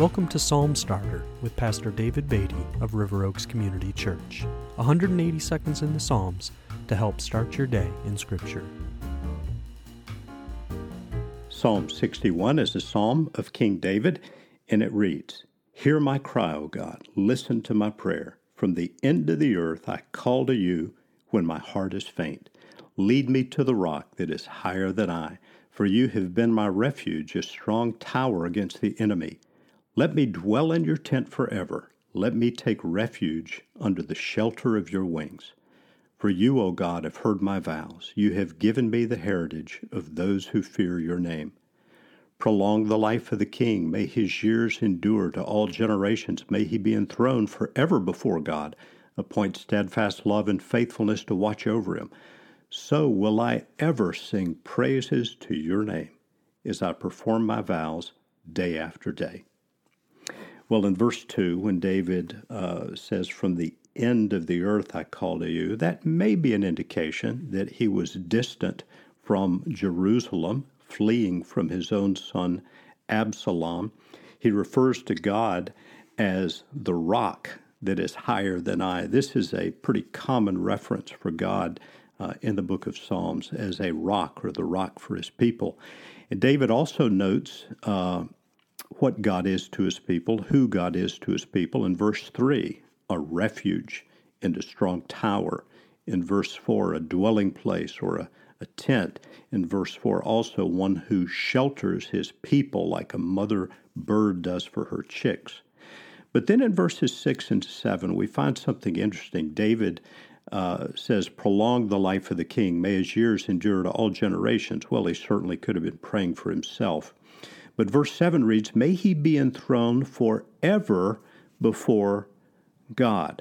Welcome to Psalm Starter with Pastor David Beatty of River Oaks Community Church. 180 seconds in the Psalms to help start your day in Scripture. Psalm 61 is a psalm of King David, and it reads Hear my cry, O God, listen to my prayer. From the end of the earth I call to you when my heart is faint. Lead me to the rock that is higher than I, for you have been my refuge, a strong tower against the enemy. Let me dwell in your tent forever. Let me take refuge under the shelter of your wings. For you, O God, have heard my vows. You have given me the heritage of those who fear your name. Prolong the life of the king. May his years endure to all generations. May he be enthroned forever before God. Appoint steadfast love and faithfulness to watch over him. So will I ever sing praises to your name as I perform my vows day after day. Well, in verse 2, when David uh, says, From the end of the earth I call to you, that may be an indication that he was distant from Jerusalem, fleeing from his own son Absalom. He refers to God as the rock that is higher than I. This is a pretty common reference for God uh, in the book of Psalms as a rock or the rock for his people. And David also notes uh, what God is to his people, who God is to his people. In verse 3, a refuge and a strong tower. In verse 4, a dwelling place or a, a tent. In verse 4, also one who shelters his people like a mother bird does for her chicks. But then in verses 6 and 7, we find something interesting. David uh, says, Prolong the life of the king. May his years endure to all generations. Well, he certainly could have been praying for himself. But verse 7 reads, May he be enthroned forever before God.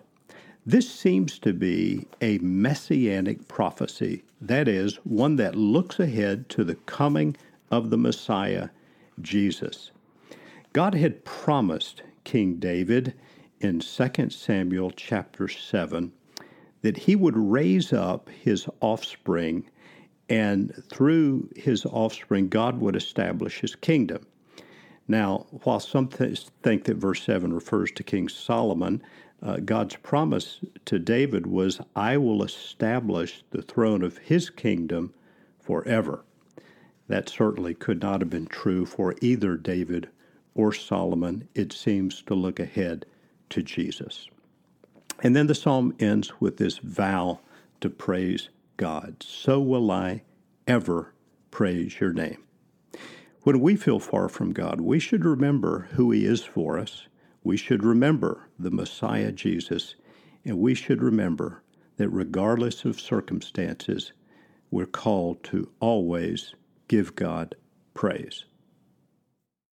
This seems to be a messianic prophecy, that is, one that looks ahead to the coming of the Messiah, Jesus. God had promised King David in 2 Samuel chapter 7 that he would raise up his offspring and through his offspring, God would establish his kingdom. Now, while some th- think that verse 7 refers to King Solomon, uh, God's promise to David was, I will establish the throne of his kingdom forever. That certainly could not have been true for either David or Solomon. It seems to look ahead to Jesus. And then the psalm ends with this vow to praise God. So will I ever praise your name. When we feel far from God, we should remember who He is for us. We should remember the Messiah Jesus, and we should remember that regardless of circumstances, we're called to always give God praise.